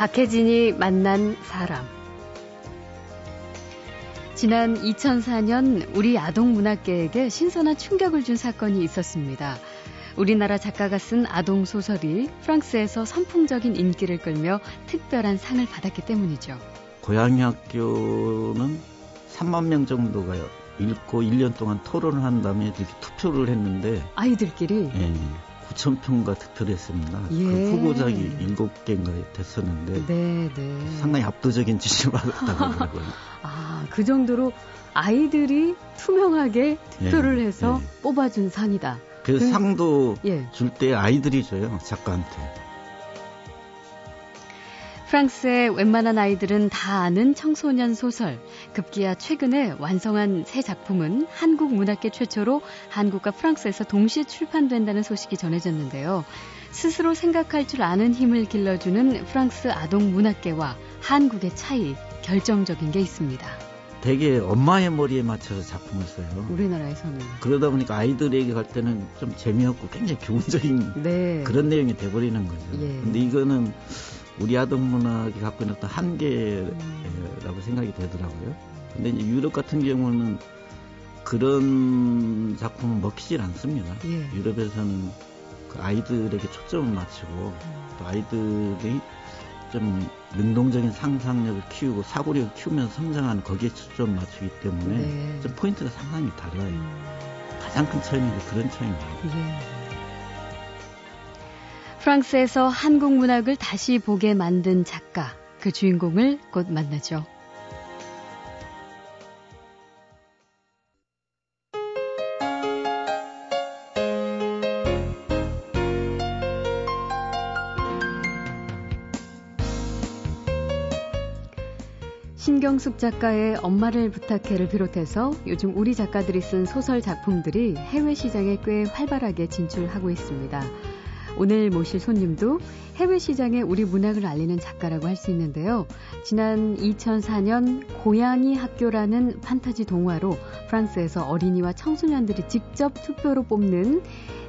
박혜진이 만난 사람. 지난 2004년 우리 아동문학계에게 신선한 충격을 준 사건이 있었습니다. 우리나라 작가가 쓴 아동 소설이 프랑스에서 선풍적인 인기를 끌며 특별한 상을 받았기 때문이죠. 고양이 학교는 3만 명 정도가 읽고 1년 동안 토론을 한 다음에 이렇게 투표를 했는데 아이들끼리 예, 9천 평가 투표를 했습니다. 예. 그 후보작이 7개인가 됐었는데 네, 네. 상당히 압도적인 지지를 받았다고 하더라고요. 아, 그 정도로 아이들이 투명하게 투표를 예, 해서 예. 뽑아준 상이다. 그 그- 상도 예. 줄때 아이들이 줘요 작가한테. 프랑스의 웬만한 아이들은 다 아는 청소년 소설. 급기야 최근에 완성한 새 작품은 한국 문학계 최초로 한국과 프랑스에서 동시에 출판된다는 소식이 전해졌는데요. 스스로 생각할 줄 아는 힘을 길러주는 프랑스 아동 문학계와 한국의 차이, 결정적인 게 있습니다. 되게 엄마의 머리에 맞춰서 작품을 써요. 우리나라에서는. 그러다 보니까 아이들에게 갈 때는 좀 재미없고 굉장히 교훈적인 네. 그런 내용이 돼버리는 거죠. 예. 근데 이거는 우리 아동 문학이 갖고 있는 어떤 한계라고 음. 생각이 되더라고요. 근데 이제 유럽 같은 경우는 그런 작품은 먹히질 않습니다. 예. 유럽에서는 그 아이들에게 초점을 맞추고 또 아이들이 좀 능동적인 상상력을 키우고 사고력을 키우면서 성장하는 거기에 초점을 맞추기 때문에 네. 좀 포인트가 상당히 달라요. 음, 가장 큰 차이는 그런 차이입니다. 예. 프랑스에서 한국 문학을 다시 보게 만든 작가, 그 주인공을 곧 만나죠. 신경숙 작가의 엄마를 부탁해를 비롯해서 요즘 우리 작가들이 쓴 소설 작품들이 해외 시장에 꽤 활발하게 진출하고 있습니다. 오늘 모실 손님도 해외 시장에 우리 문학을 알리는 작가라고 할 수 있는데요. 지난 2004년 고양이 학교라는 판타지 동화로 프랑스에서 어린이와 청소년들이 직접 투표로 뽑는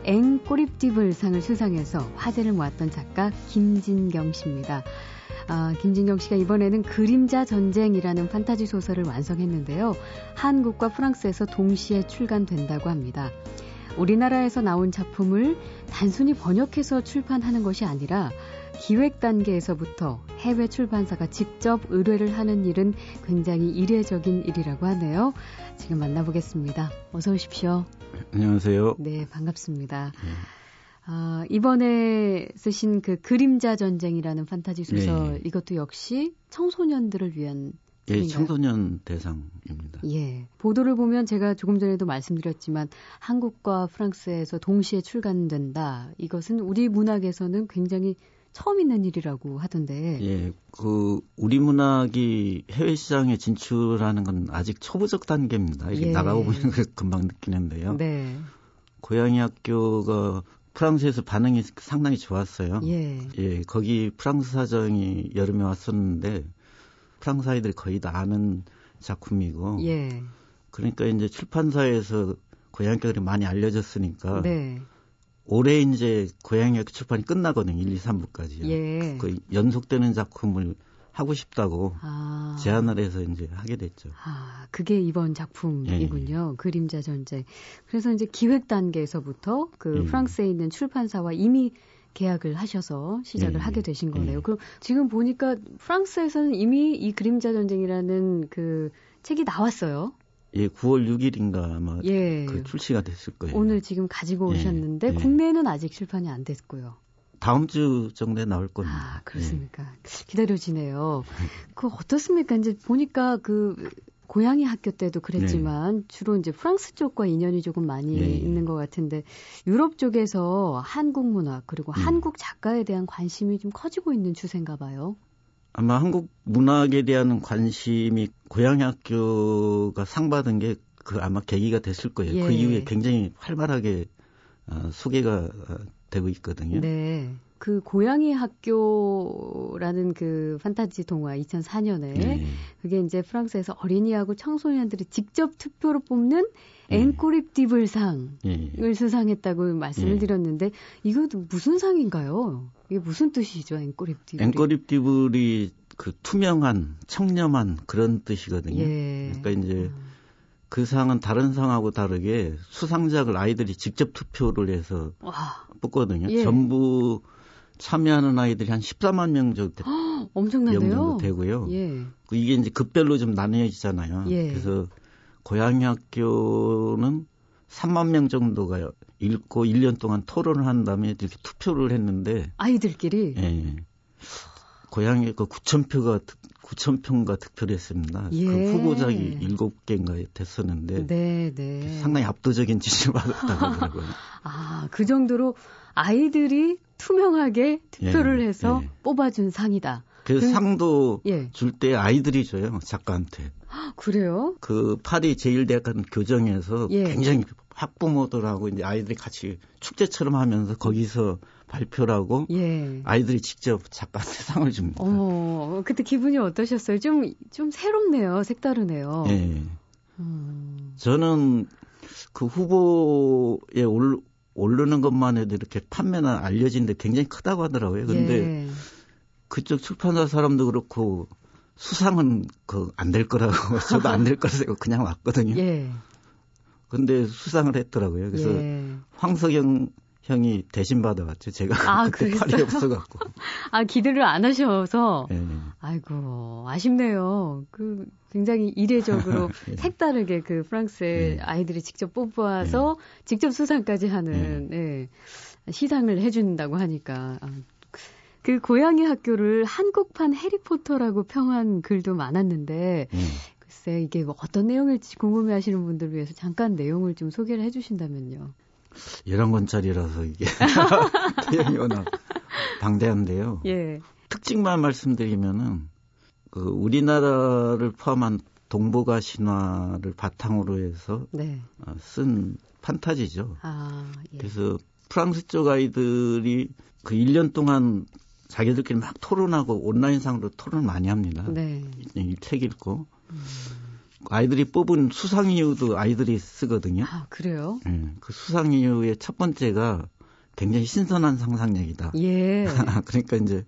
앵 꼬립디블 상을 수상해서 화제를 모았던 작가 김진경 씨입니다. 아, 김진경 씨가 이번에는 그림자 전쟁이라는 판타지 소설을 완성했는데요. 한국과 프랑스에서 동시에 출간된다고 합니다. 우리나라에서 나온 작품을 단순히 번역해서 출판하는 것이 아니라 기획 단계에서부터 해외 출판사가 직접 의뢰를 하는 일은 굉장히 이례적인 일이라고 하네요. 지금 만나보겠습니다. 어서 오십시오. 안녕하세요. 네, 반갑습니다. 예. 아, 이번에 쓰신 그 그림자 전쟁이라는 판타지 소설 네. 이것도 역시 청소년들을 위한 예, 책인가요? 청소년 대상입니다. 예. 보도를 보면 제가 조금 전에도 말씀드렸지만 한국과 프랑스에서 동시에 출간된다. 이것은 우리 문학에서는 굉장히 처음 있는 일이라고 하던데. 예, 그 우리 문학이 해외 시장에 진출하는 건 아직 초보적 단계입니다. 이게 예. 나가고 보면 금방 느끼는데요. 네. 고양이 학교가 프랑스에서 반응이 상당히 좋았어요. 예. 예, 거기 프랑스 사정이 여름에 왔었는데 프랑스 아이들이 거의 다 아는 작품이고 예. 그러니까 이제 출판사에서 고양이 학교들이 많이 알려졌으니까 네. 올해 이제 고양이 학교 출판이 끝나거든요. 1, 2, 3부까지요. 예. 그 연속되는 작품을 하고 싶다고 아. 제안을 해서 이제 하게 됐죠. 아, 그게 이번 작품이군요. 그림자 전쟁. 그래서 이제 기획 단계에서부터 그 예. 프랑스에 있는 출판사와 이미 계약을 하셔서 시작을 예, 하게 되신 거네요. 예. 그럼 지금 보니까 프랑스에서는 이미 이 그림자 전쟁이라는 그 책이 나왔어요. 예, 9월 6일인가 아마 예. 그 출시가 됐을 거예요. 오늘 지금 가지고 예, 오셨는데 예. 국내에는 아직 출판이 안 됐고요. 다음 주 정도에 나올 겁니다. 아, 그렇습니까? 기다려지네요. 그 어떻습니까? 이제 보니까 그 고양이 학교 때도 그랬지만 주로 이제 프랑스 쪽과 인연이 조금 많이 예, 예. 있는 것 같은데 유럽 쪽에서 한국 문화 그리고 음. 한국 작가에 대한 관심이 좀 커지고 있는 추세인가 봐요. 아마 한국 문학에 대한 관심이 고양이 학교가 상 받은 게 그 아마 계기가 됐을 거예요. 예. 그 이후에 굉장히 활발하게 어, 소개가 어, 되고 있거든요. 네. 그 고양이 학교라는 그 판타지 동화 2004년에 네. 그게 이제 프랑스에서 어린이하고 청소년들이 직접 투표로 뽑는 네. 앵꼬립 디블 상을 네. 수상했다고 말씀을 네. 드렸는데 이것도 무슨 상인가요? 이게 무슨 뜻이죠, 앵꼬립 디블? 앵꼬립 디블이 그 투명한, 청렴한 그런 뜻이거든요. 예. 그러니까 이제 음. 그 상은 다른 상하고 다르게 수상작을 아이들이 직접 투표를 해서 와. 뽑거든요. 예. 전부 참여하는 아이들이 한 14만 명 정도 엄청나네요. 되고요. 예. 그 이게 이제 급별로 좀 나뉘어지잖아요. 예. 그래서 고양이 학교는 3만 명 정도가 읽고 1년 동안 토론을 한 다음에 이렇게 투표를 했는데 아이들끼리 예. 고양이 그 9천 표가 9천 표가 득표를 했습니다. 그 예. 그 후보작이 7개인가 됐었는데 네, 네. 상당히 압도적인 지지를 받았다고 하더라고요. 아, 그 정도로 아이들이 투명하게 투표를 예, 해서 예. 뽑아준 상이다. 그, 그 상도 예. 줄때 아이들이 줘요 작가한테. 그래요? 그 파리 제일대학원 교정에서 예. 굉장히 학부모들하고 이제 아이들이 같이 축제처럼 하면서 거기서 발표를 하고 예. 아이들이 직접 작가한테 상을 줍니다. 어, 그때 기분이 어떠셨어요? 좀, 좀 새롭네요. 색다르네요. 예. 음. 저는 그 후보에 올, 오르는 것만 해도 이렇게 판매나 알려진데 굉장히 크다고 하더라고요. 근데 예. 그쪽 출판사 사람도 그렇고 수상은 그 안 될 거라고 저도 안 될 거라고 그냥 왔거든요. 예. 근데 수상을 했더라고요. 그래서 예. 황석영 형이 대신 받아왔죠. 제가 아, 그때 팔이 없어갖고. 아 기대를 안 하셔서. 네. 아이고 아쉽네요. 그 굉장히 이례적으로 네. 색다르게 그 프랑스의 네. 아이들이 직접 뽑아서 네. 직접 수상까지 하는 네. 시상을 해준다고 하니까. 아, 그 고양이 학교를 한국판 해리포터라고 평한 글도 많았는데 글쎄 이게 뭐 어떤 내용일지 궁금해하시는 분들을 위해서 잠깐 내용을 좀 소개를 해주신다면요. 11권짜리라서 이게 내용이 워낙 방대한데요. 예. 특징만 말씀드리면은 그 우리나라를 포함한 동북아 신화를 바탕으로 해서 네. 어, 쓴 판타지죠. 아, 예. 그래서 프랑스 쪽 아이들이 그 1년 동안 자기들끼리 막 토론하고 온라인상으로 토론을 많이 합니다. 네. 이 책 읽고. 음. 아이들이 뽑은 수상 이유도 아이들이 쓰거든요. 아, 그래요? 네, 그 수상 이유의 첫 번째가 굉장히 신선한 상상력이다. 예. 그러니까 이제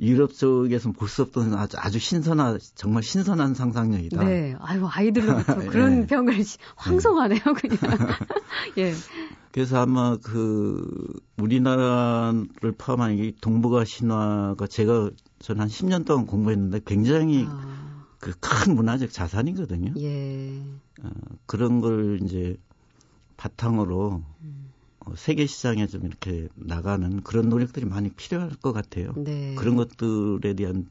유럽 쪽에서 볼수 없던 아주 아주 신선한 정말 신선한 상상력이다. 네. 아유 아이들로부터 그런 예. 평을 황송하네요, 그냥. 예. 그래서 아마 그 우리나라를 포함한 이 동북아 신화가 제가 전한 10년 동안 공부했는데 굉장히 아. 그 큰 문화적 자산이거든요. 예. 어, 그런 걸 이제 바탕으로 음. 어, 세계 시장에 좀 이렇게 나가는 그런 노력들이 많이 필요할 것 같아요. 네. 그런 것들에 대한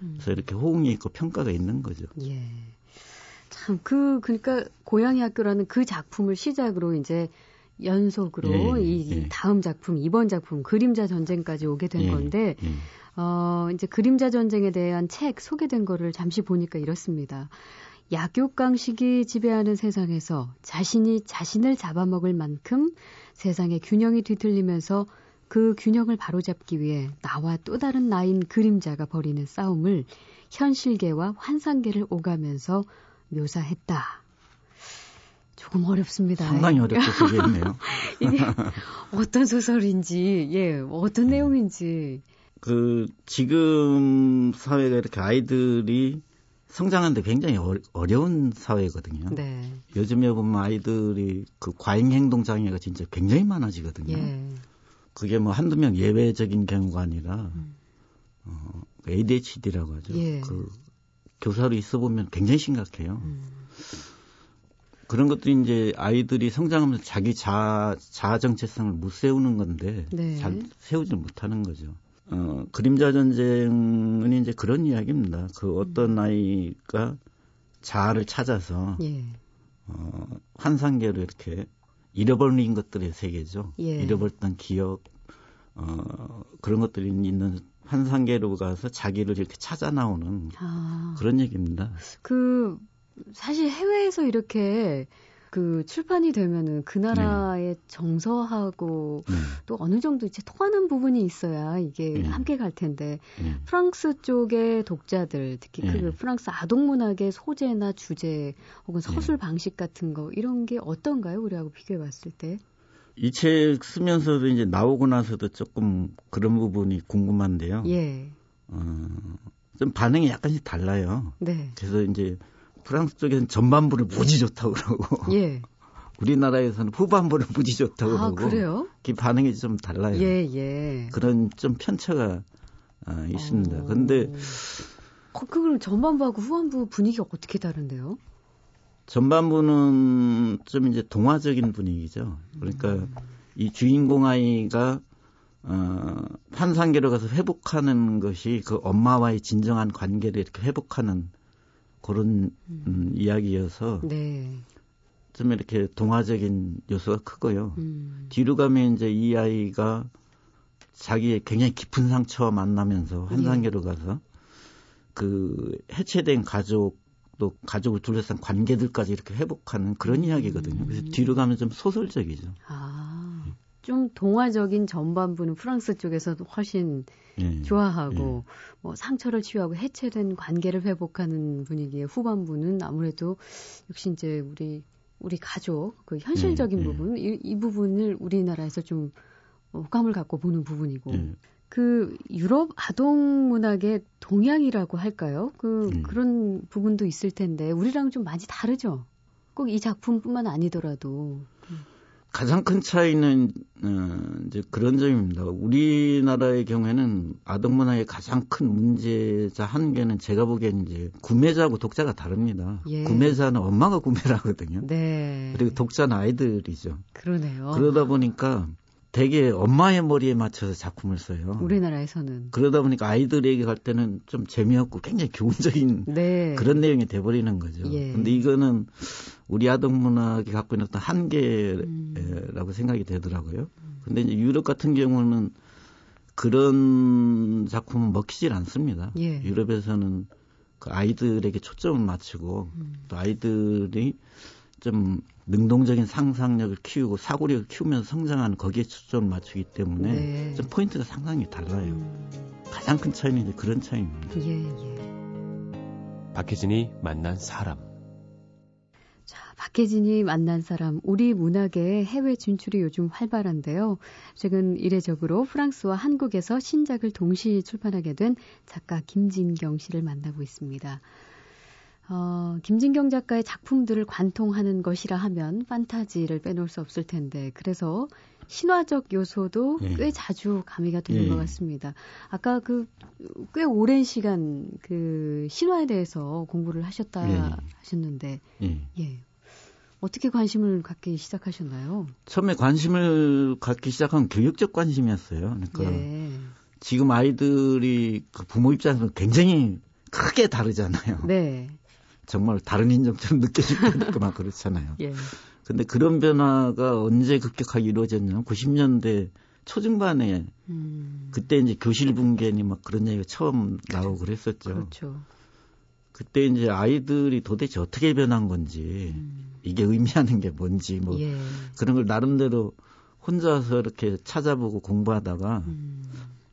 음. 그래서 이렇게 호응이 있고 평가가 있는 거죠. 예. 참, 그, 그러니까, 고양이 학교라는 그 작품을 시작으로 이제 연속으로 예, 이 예. 다음 작품, 이번 작품, 그림자 전쟁까지 오게 된 예, 건데, 예. 어, 이제 그림자 전쟁에 대한 책 소개된 거를 잠시 보니까 이렇습니다. 약육강식이 지배하는 세상에서 자신이 자신을 잡아먹을 만큼 세상의 균형이 뒤틀리면서 그 균형을 바로잡기 위해 나와 또 다른 나인 그림자가 벌이는 싸움을 현실계와 환상계를 오가면서 묘사했다. 조금 어렵습니다. 상당히 어렵게 소개했네요. 이게 어떤 소설인지, 예, 어떤 내용인지. 그 지금 사회가 이렇게 아이들이 성장하는데 굉장히 어, 려운 사회거든요. 네. 요즘에 보면 아이들이 그 과잉 행동 장애가 진짜 굉장히 많아지거든요. 예. 그게 뭐 한두 명 예외적인 경우가 아니라 음. 어, ADHD라고 하죠. 예. 그 교사로 있어 보면 굉장히 심각해요. 음. 그런 것들이 이제 아이들이 성장하면서 자기 자, 자아 정체성을 못 세우는 건데 네. 잘 세우지 못하는 거죠. 어, 그림자 전쟁은 이제 그런 이야기입니다. 그 어떤 음. 아이가 자아를 찾아서 예. 어, 환상계로 이렇게 잃어버린 것들의 세계죠. 예. 잃어버렸던 기억, 어, 그런 것들이 있는 환상계로 가서 자기를 이렇게 찾아 나오는 아. 그런 얘기입니다. 그 사실 해외에서 이렇게 그 출판이 되면은 그 나라의 네. 정서하고 네. 또 어느 정도 이제 통하는 부분이 있어야 이게 네. 함께 갈 텐데 네. 프랑스 쪽의 독자들 특히 그 네. 프랑스 아동 문학의 소재나 주제 혹은 서술 방식 같은 거 이런 게 어떤가요? 우리하고 비교해 봤을 때? 이 책 쓰면서도 이제 나오고 나서도 조금 그런 부분이 궁금한데요. 예. 어, 좀 반응이 약간씩 달라요. 네. 그래서 이제 프랑스 쪽에서는 전반부를 무지 좋다고 그러고. 예. 우리나라에서는 후반부를 무지 좋다고 아, 그러고. 그래요? 그 반응이 좀 달라요. 예, 예. 그런 좀 편차가 아, 있습니다. 어... 근데 어, 그럼 전반부하고 후반부 분위기가 어떻게 다른데요? 전반부는 좀 이제 동화적인 분위기죠. 그러니까 음. 이 주인공 아이가 어, 환상계로 가서 회복하는 것이 그 엄마와의 진정한 관계를 이렇게 회복하는 그런 음, 음 이야기여서 네. 좀 이렇게 동화적인 요소가 크고요. 음. 뒤로 가면 이제 이 아이가 자기의 굉장히 깊은 상처와 만나면서 환상계로 예. 가서 그 해체된 가족 또 가족을 둘러싼 관계들까지 이렇게 회복하는 그런 음. 이야기거든요. 그래서 뒤로 가면 좀 소설적이죠. 아. 좀 동화적인 전반부는 프랑스 쪽에서 훨씬 예, 좋아하고 예. 뭐 상처를 치유하고 해체된 관계를 회복하는 분위기의 후반부는 아무래도 역시 이제 우리 우리 가족 그 현실적인 예, 예. 부분 이, 이, 부분을 우리나라에서 좀 호감을 갖고 보는 부분이고 예. 그 유럽 아동 문학의 동향이라고 할까요? 그 음. 그런 부분도 있을 텐데 우리랑 좀 많이 다르죠. 꼭 이 작품뿐만 아니더라도. 가장 큰 차이는 어, 이제 그런 점입니다. 우리나라의 경우에는 아동 문화의 가장 큰 문제자 한계는 제가 보기엔 이제 구매자하고 독자가 다릅니다. 예. 구매자는 엄마가 구매를 하거든요. 네. 그리고 독자는 아이들이죠. 그러네요. 그러다 보니까 되게 엄마의 머리에 맞춰서 작품을 써요. 우리나라에서는. 그러다 보니까 아이들에게 갈 때는 좀 재미없고 굉장히 교훈적인 네. 그런 내용이 돼버리는 거죠. 예. 근데 이거는 우리 아동 문학이 갖고 있는 어떤 한계라고 음. 생각이 되더라고요. 근데 이제 유럽 같은 경우는 그런 작품은 먹히질 않습니다. 예. 유럽에서는 그 아이들에게 초점을 맞추고 음. 또 아이들이 좀 능동적인 상상력을 키우고 사고력을 키우면서 성장하는 거기에 초점을 맞추기 때문에 네. 좀 포인트가 상당히 달라요. 음. 가장 큰 차이는 이제 그런 차이입니다. 예, 예. 박혜진이 만난 사람. 자, 박혜진이 만난 사람, 우리 문학의 해외 진출이 요즘 활발한데요. 최근 이례적으로 프랑스와 한국에서 신작을 동시 출판하게 된 작가 김진경 씨를 만나고 있습니다. 어, 김진경 작가의 작품들을 관통하는 것이라 하면 판타지를 빼놓을 수 없을 텐데 그래서 신화적 요소도 예. 꽤 자주 가미가 되는 예. 것 같습니다. 아까 그 꽤 오랜 시간 그 신화에 대해서 공부를 하셨다 예. 하셨는데 예. 예. 어떻게 관심을 갖기 시작하셨나요? 처음에 관심을 갖기 시작한 교육적 관심이었어요. 그러니까 예. 지금 아이들이 그 부모 입장에서 굉장히 크게 다르잖아요. 네. 정말 다른 인종처럼 느껴지고 막 그렇잖아요. 예. 근데 그런 변화가 언제 급격하게 이루어졌냐면 90년대 초중반에 음. 그때 이제 교실 붕괴니 막 그런 얘기가 처음 나오고 그랬었죠. 그렇죠. 그때 이제 아이들이 도대체 어떻게 변한 건지 음. 이게 의미하는 게 뭔지 뭐 예. 그런 걸 나름대로 혼자서 이렇게 찾아보고 공부하다가 음.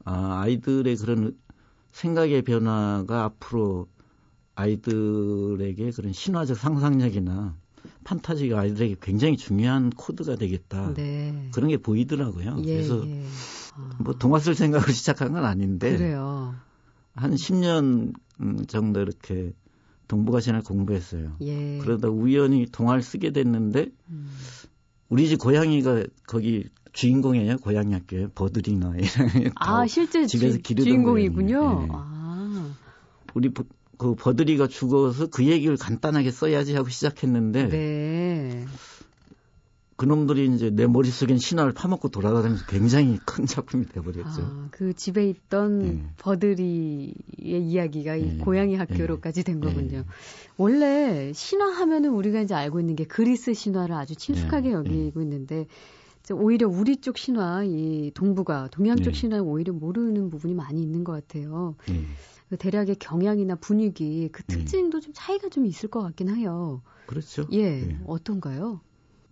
아, 아이들의 그런 생각의 변화가 앞으로 아이들에게 그런 신화적 상상력이나 판타지가 아이들에게 굉장히 중요한 코드가 되겠다. 네. 그런 게 보이더라고요. 예, 그래서 예. 아. 뭐 동화 쓸 생각으로 시작한 건 아닌데 그래요. 한 10년 정도 이렇게 동북아시아를 공부했어요. 예. 그러다 우연히 동화를 쓰게 됐는데 음. 우리 집 고양이가 거기 주인공이에요. 고양이 학교에 버드리나 이런. 아 실제 집에서 주, 주인공이군요. 네. 아. 우리 그 버드리가 죽어서 그 얘기를 간단하게 써야지 하고 시작했는데 네. 그놈들이 이제 내 머릿속엔 신화를 파먹고 돌아다니면서 굉장히 큰 작품이 돼버렸죠. 아, 그 집에 있던 네. 버드리의 이야기가 이 네. 고양이 학교로까지 된 거군요. 네. 원래 신화 하면은 우리가 이제 알고 있는 게 그리스 신화를 아주 친숙하게 여기고 있는데 오히려 우리 쪽 신화, 이 동북아, 동양 쪽 신화는 오히려 모르는 부분이 많이 있는 것 같아요. 그 대략의 경향이나 분위기 그 음. 특징도 음. 좀 차이가 좀 있을 것 같긴 해요. 그렇죠. 예, 예. 어떤가요?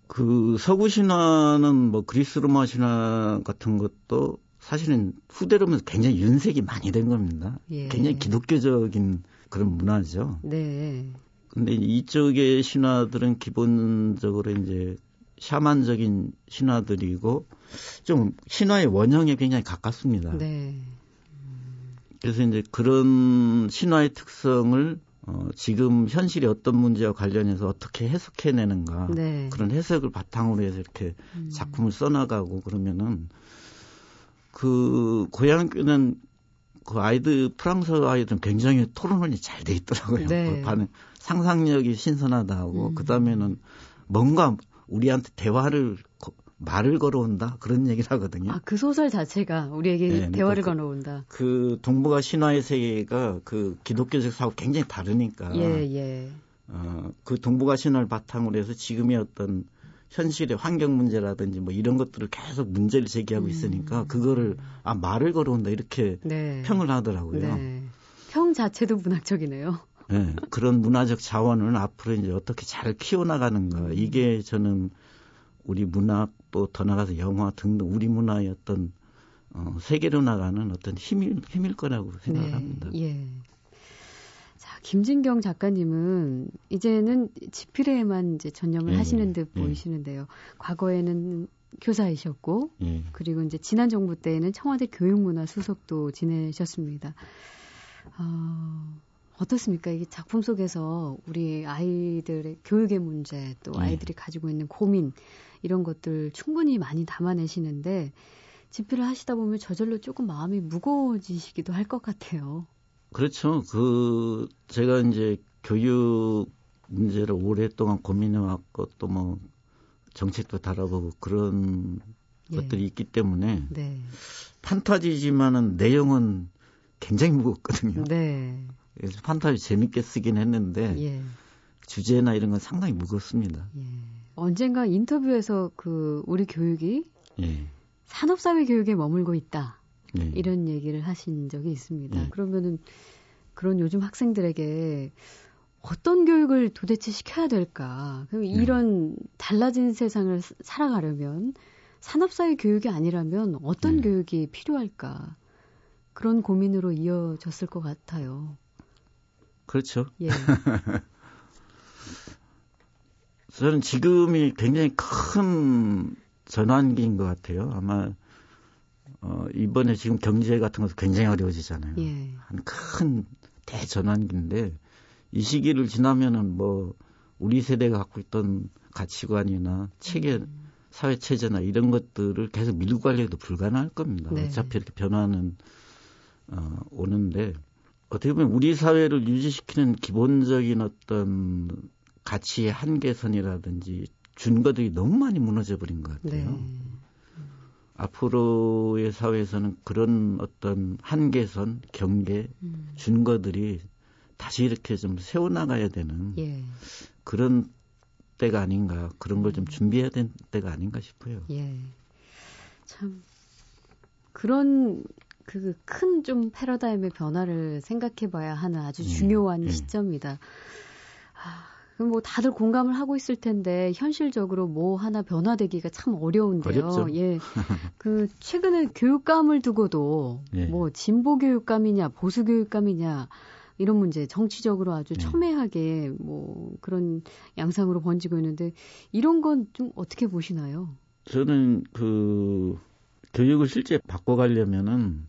그 서구 신화는 뭐 그리스 로마 신화 같은 것도 사실은 후대로면 굉장히 윤색이 많이 된 겁니다. 예. 굉장히 기독교적인 그런 문화죠. 네. 근데 이쪽의 신화들은 기본적으로 이제 샤만적인 신화들이고 좀 신화의 원형에 굉장히 가깝습니다. 네. 그래서 이제 그런 신화의 특성을 어, 지금 현실이 어떤 문제와 관련해서 어떻게 해석해내는가 네. 그런 해석을 바탕으로 해서 이렇게 음. 작품을 써나가고 그러면은 그 고향교는 그 아이들 프랑스 아이들은 굉장히 토론원이 잘 돼 있더라고요. 네. 반응 상상력이 신선하다고 음. 그 다음에는 뭔가 우리한테 대화를 말을 걸어온다 그런 얘기를 하거든요. 아, 그 소설 자체가 우리에게 네, 그러니까 대화를 그, 걸어온다. 그 동북아 신화의 세계가 그 기독교적 사고 굉장히 다르니까. 예, 예. 어, 그 동북아 신화를 바탕으로 해서 지금의 어떤 현실의 환경 문제라든지 뭐 이런 것들을 계속 문제를 제기하고 음. 있으니까 그거를 아 말을 걸어온다 이렇게 네. 평을 하더라고요. 네. 평 자체도 문학적이네요. 네, 그런 문화적 자원을 앞으로 이제 어떻게 잘 키워나가는가 이게 저는 우리 문학 또 더 나가서 영화 등등 우리 문화의 어떤 어, 세계로 나가는 어떤 힘일, 힘일 거라고 생각합니다. 네, 예. 자, 김진경 작가님은 이제는 지필에만 이제 전념을 예, 하시는 듯 예. 보이시는데요. 과거에는 교사이셨고, 예. 그리고 이제 지난 정부 때에는 청와대 교육문화 수석도 지내셨습니다. 어, 어떻습니까? 이게 작품 속에서 우리 아이들의 교육의 문제, 또 예. 아이들이 가지고 있는 고민, 이런 것들 충분히 많이 담아내시는데 집필을 하시다 보면 저절로 조금 마음이 무거워지시기도 할 것 같아요. 그렇죠. 그 제가 이제 교육 문제를 오랫동안 고민해 왔고 또 뭐 정책도 달아보고 그런 예. 것들이 있기 때문에 네. 판타지지만은 내용은 굉장히 무겁거든요. 네. 그래서 판타지 재밌게 쓰긴 했는데 예. 주제나 이런 건 상당히 무겁습니다. 예. 언젠가 인터뷰에서 그 우리 교육이 예. 산업사회 교육에 머물고 있다. 예. 이런 얘기를 하신 적이 있습니다. 예. 그러면은 그런 요즘 학생들에게 어떤 교육을 도대체 시켜야 될까? 그럼 예. 이런 달라진 세상을 살아가려면 산업사회 교육이 아니라면 어떤 예. 교육이 필요할까? 그런 고민으로 이어졌을 것 같아요. 그렇죠. 예. 저는 지금이 굉장히 큰 전환기인 것 같아요. 아마 어, 이번에 지금 경제 같은 것도 굉장히 어려워지잖아요. 예. 한큰 대전환기인데 이 시기를 지나면은 뭐 우리 세대가 갖고 있던 가치관이나 체계, 음. 사회 체제나 이런 것들을 계속 밀고 가려도 불가능할 겁니다. 네. 어차피 이렇게 변화는 어, 오는데 어떻게 보면 우리 사회를 유지시키는 기본적인 어떤 가치의 한계선이라든지 준 것들이 너무 많이 무너져 버린 것 같아요. 네. 앞으로의 사회에서는 그런 어떤 한계선, 경계, 음. 준 것들이 다시 이렇게 좀 세워나가야 되는 예. 그런 때가 아닌가, 그런 걸좀 음. 준비해야 될 때가 아닌가 싶어요. 예. 참, 그런 그 큰 좀 패러다임의 변화를 생각해 봐야 하는 아주 예. 중요한 예. 시점이다. 아, 뭐 다들 공감을 하고 있을 텐데 현실적으로 뭐 하나 변화되기가 참 어려운데요. 어렵죠. 예. 그 최근에 교육감을 두고도 예. 뭐 진보 교육감이냐 보수 교육감이냐 이런 문제 정치적으로 아주 예. 첨예하게 뭐 그런 양상으로 번지고 있는데 이런 건 좀 어떻게 보시나요? 저는 그 교육을 실제 바꿔가려면은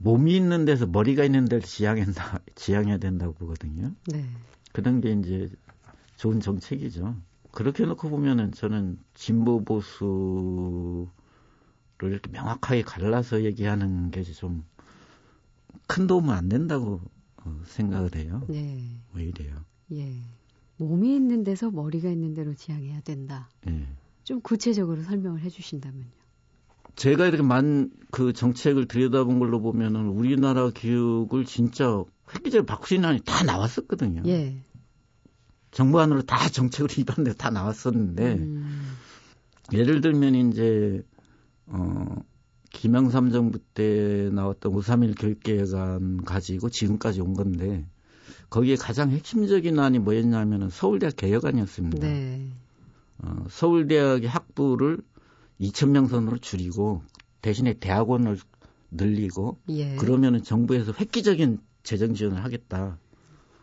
몸이 있는 데서 머리가 있는 데를 지향한다, 지향해야 된다고 보거든요. 네. 그런 게 이제 좋은 정책이죠. 그렇게 놓고 보면은 저는 진보 보수를 이렇게 명확하게 갈라서 얘기하는 게 좀 큰 도움은 안 된다고 어, 생각을 해요. 네. 왜 이래요? 예. 몸이 있는 데서 머리가 있는 대로 지향해야 된다. 예. 좀 구체적으로 설명을 해주신다면요. 제가 이렇게 만 그 정책을 들여다본 걸로 보면은 우리나라 교육을 진짜 획기적으로 바꾸시는 안이 다 나왔었거든요. 예. 정부 안으로 다 정책으로 입안돼 다 나왔었는데 음. 예를 들면 이제 어 김영삼 정부 때 나왔던 531 교육계획안 가지고 지금까지 온 건데 거기에 가장 핵심적인 안이 뭐였냐면은 서울대학 개혁안이었습니다. 네. 어, 서울대학의 학부를 2,000명 선으로 줄이고 대신에 대학원을 늘리고 예. 그러면은 정부에서 획기적인 재정 지원을 하겠다.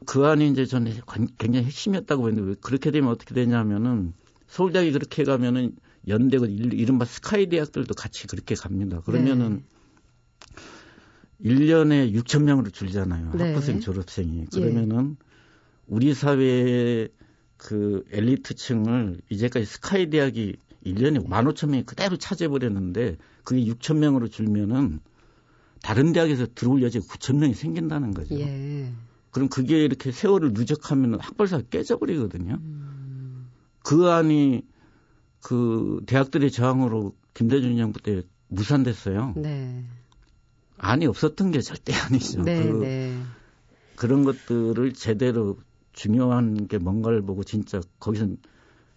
그 안이 이제 저는 굉장히 핵심이었다고 보는데 왜 그렇게 되면 어떻게 되냐면은 서울대학이 그렇게 가면은 연대고 이른바 스카이 대학들도 같이 그렇게 갑니다. 그러면은 네. 1년에 6천 명으로 줄잖아요. 네. 학부생 졸업생이. 예. 그러면은 예. 우리 사회의 그 엘리트층을 이제까지 스카이 대학이 1년에 15,000명이 그대로 차지해버렸는데 그게 6,000명으로 줄면은 다른 대학에서 들어올 여지가 9,000명이 생긴다는 거죠. 예. 그럼 그게 이렇게 세월을 누적하면 학벌사가 깨져버리거든요. 음. 그 안이 그 대학들의 저항으로 김대중 정부 때 무산됐어요. 네. 안이 없었던 게 절대 아니죠. 네, 그, 네. 그런 것들을 제대로 중요한 게 뭔가를 보고 진짜 거기서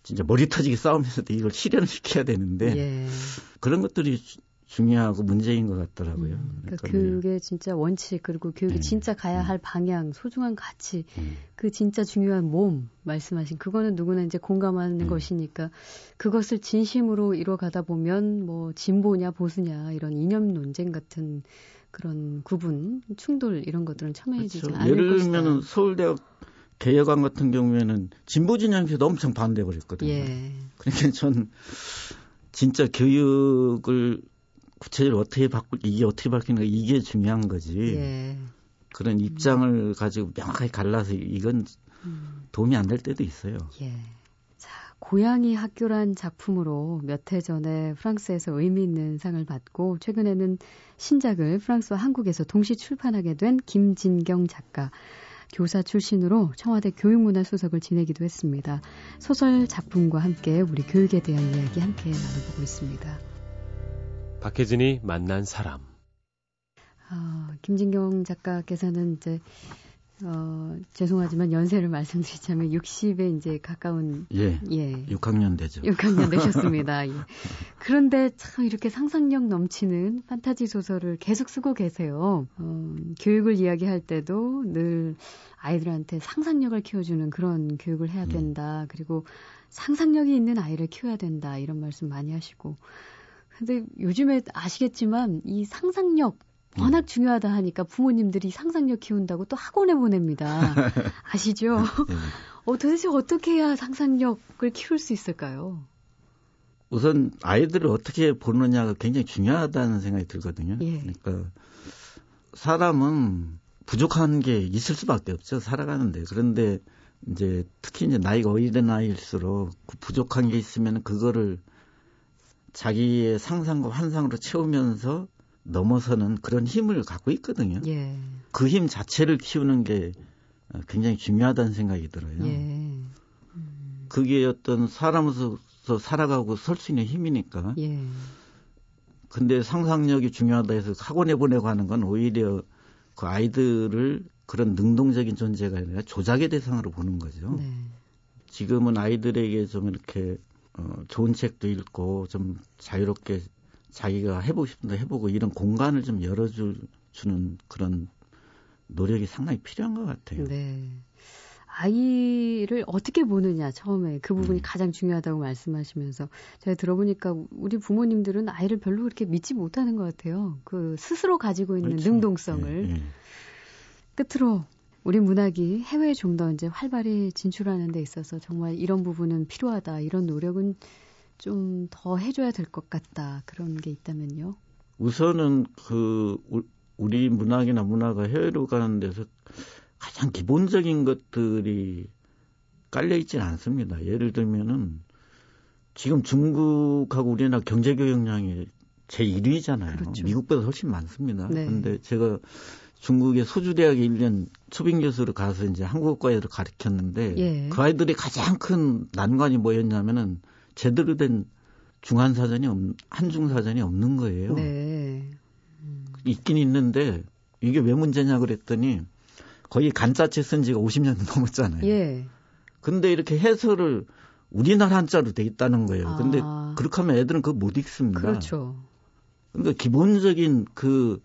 진짜 머리 터지게 싸우면서도 이걸 실현을 시켜야 되는데 예. 그런 것들이 중요하고 문제인 것 같더라고요. 음, 그러니까, 그러니까 그게 진짜 원칙 그리고 교육이 네. 진짜 가야 할 방향, 소중한 가치, 음. 그 진짜 중요한 몸 말씀하신 그거는 누구나 이제 공감하는 음. 것이니까 그것을 진심으로 이뤄가다 보면 뭐 진보냐 보수냐 이런 이념 논쟁 같은 그런 구분, 충돌 이런 것들은 첨예해지지 그렇죠. 않을 예를 들면 서울대학 개혁안 같은 경우에는 진보 진영에서도 엄청 반대해 버렸거든요. 예. 그러니까 전 진짜 교육을 구체적으로 어떻게 바꿀 이게 어떻게 바뀌는 가 이게 중요한 거지. 예. 그런 입장을 가지고 명확하게 갈라서 이건 음. 도움이 안 될 때도 있어요. 예. 자, 고양이 학교란 작품으로 몇 해 전에 프랑스에서 의미 있는 상을 받고 최근에는 신작을 프랑스와 한국에서 동시 출판하게 된 김진경 작가. 교사 출신으로 청와대 교육문화수석을 지내기도 했습니다. 소설 작품과 함께 우리 교육에 대한 이야기 함께 나눠보고 있습니다. 박혜진이 만난 사람. 어, 김진경 작가께서는 이제 어, 죄송하지만 연세를 말씀드리자면 60에 이제 가까운 예, 예 6학년 되죠. 6학년 되셨습니다. 예. 그런데 참 이렇게 상상력 넘치는 판타지 소설을 계속 쓰고 계세요. 어, 교육을 이야기할 때도 늘 아이들한테 상상력을 키워주는 그런 교육을 해야 음. 된다. 음. 그리고 상상력이 있는 아이를 키워야 된다. 이런 말씀 많이 하시고 근데 요즘에 아시겠지만 이 상상력 워낙 음. 중요하다 하니까 부모님들이 상상력 키운다고 또 학원에 보냅니다. 아시죠? 네. 어, 도대체 어떻게 해야 상상력을 키울 수 있을까요? 우선 아이들을 어떻게 보느냐가 굉장히 중요하다는 생각이 들거든요. 예. 그러니까 사람은 부족한 게 있을 수밖에 없죠. 살아가는데. 그런데 이제 특히 이제 나이가 어린 아이일수록 그 부족한 게 있으면 그거를 자기의 상상과 환상으로 채우면서 넘어서는 그런 힘을 갖고 있거든요. 예. 그 힘 자체를 키우는 게 굉장히 중요하다는 생각이 들어요. 예. 음. 그게 어떤 사람으로서 살아가고 설 수 있는 힘이니까. 예. 근데 상상력이 중요하다 해서 학원에 보내고 하는 건 오히려 그 아이들을 그런 능동적인 존재가 아니라 조작의 대상으로 보는 거죠. 네. 지금은 아이들에게 좀 이렇게 어, 좋은 책도 읽고 좀 자유롭게 자기가 해보고 싶은 데 해보고 이런 공간을 좀 열어줄 주는 그런 노력이 상당히 필요한 것 같아요. 네. 아이를 어떻게 보느냐 처음에 그 부분이 음. 가장 중요하다고 말씀하시면서 제가 들어보니까 우리 부모님들은 아이를 별로 그렇게 믿지 못하는 것 같아요. 그 스스로 가지고 있는 그렇죠. 능동성을 네, 네. 끝으로 우리 문학이 해외에 좀 더 이제 활발히 진출하는 데 있어서 정말 이런 부분은 필요하다. 이런 노력은 좀 더 해줘야 될 것 같다. 그런 게 있다면요. 우선은 그 우리 문학이나 문화가 해외로 가는 데서 가장 기본적인 것들이 깔려 있지는 않습니다. 예를 들면은 지금 중국하고 우리나라 경제 교역량이 제 1위잖아요. 그렇죠. 미국보다 훨씬 많습니다. 네. 근데 제가 중국의 소주 대학에 1년 초빙 교수로 가서 이제 한국어과에를 가르쳤는데 예. 그 아이들이 가장 큰 난관이 뭐였냐면은 제대로 된 중한 사전이 없, 한중 사전이 없는 거예요. 네. 음. 있긴 있는데 이게 왜 문제냐 그랬더니 거의 간자체 쓴 지가 50년 넘었잖아요. 예. 근데 이렇게 해설을 우리나라 한자로 돼 있다는 거예요. 근데 아. 그렇게 하면 애들은 그거 못 읽습니다. 그렇죠. 그러니까 기본적인 그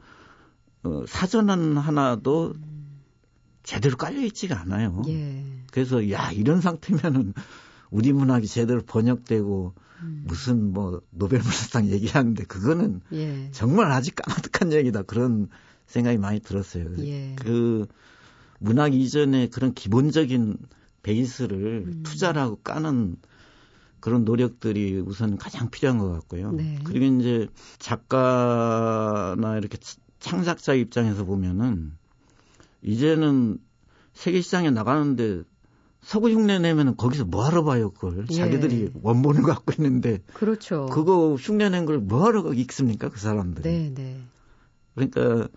어, 사전은 하나도 제대로 깔려 있지가 않아요. 예. 그래서 야 이런 상태면은 우리 문학이 제대로 번역되고 음. 무슨 뭐 노벨문학상 얘기하는데 그거는 예. 정말 아직 까마득한 얘기다 그런 생각이 많이 들었어요. 예. 그 문학 이전에 그런 기본적인 베이스를 음. 투자라고 까는 그런 노력들이 우선 가장 필요한 것 같고요. 네. 그리고 이제 작가나 이렇게 창작자 입장에서 보면은 이제는 세계 시장에 나가는데 서구 흉내 내면은 거기서 뭐 하러 봐요, 그걸. 예. 자기들이 원본을 갖고 있는데. 그렇죠. 그거 흉내 낸 걸 뭐 하러 읽습니까, 그 사람들이. 네, 네. 그러니까,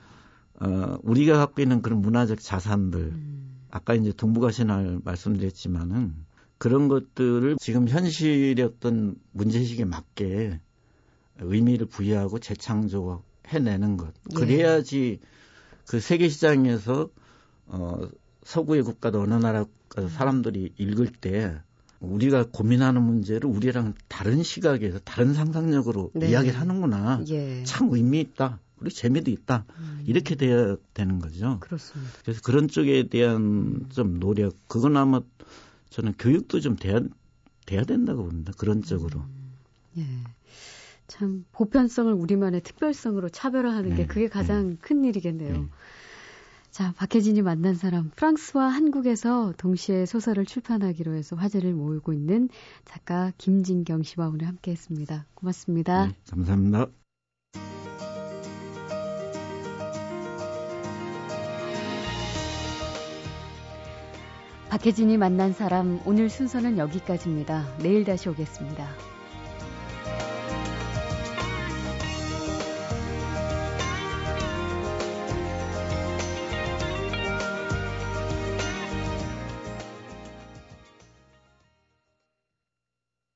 어, 우리가 갖고 있는 그런 문화적 자산들. 음. 아까 이제 동북아 신화 말씀드렸지만은 그런 것들을 지금 현실의 어떤 문제의식에 맞게 의미를 부여하고 재창조 해내는 것. 예. 그래야지 그 세계 시장에서 어, 서구의 국가도 어느 나라 사람들이 읽을 때 우리가 고민하는 문제를 우리랑 다른 시각에서 다른 상상력으로 네. 이야기를 하는구나. 예. 참 의미 있다. 그리고 재미도 있다. 음. 이렇게 돼야 되는 거죠. 그렇습니다. 그래서 그런 쪽에 대한 좀 노력, 그건 아마 저는 교육도 좀 돼야, 돼야 된다고 봅니다. 그런 쪽으로. 음. 예. 참 보편성을 우리만의 특별성으로 차별화하는 네. 게 그게 가장 네. 큰 일이겠네요. 네. 자, 박혜진이 만난 사람, 프랑스와 한국에서 동시에 소설을 출판하기로 해서 화제를 모으고 있는 작가 김진경 씨와 오늘 함께 했습니다. 고맙습니다. 네, 감사합니다. 박혜진이 만난 사람, 오늘 순서는 여기까지입니다. 내일 다시 오겠습니다.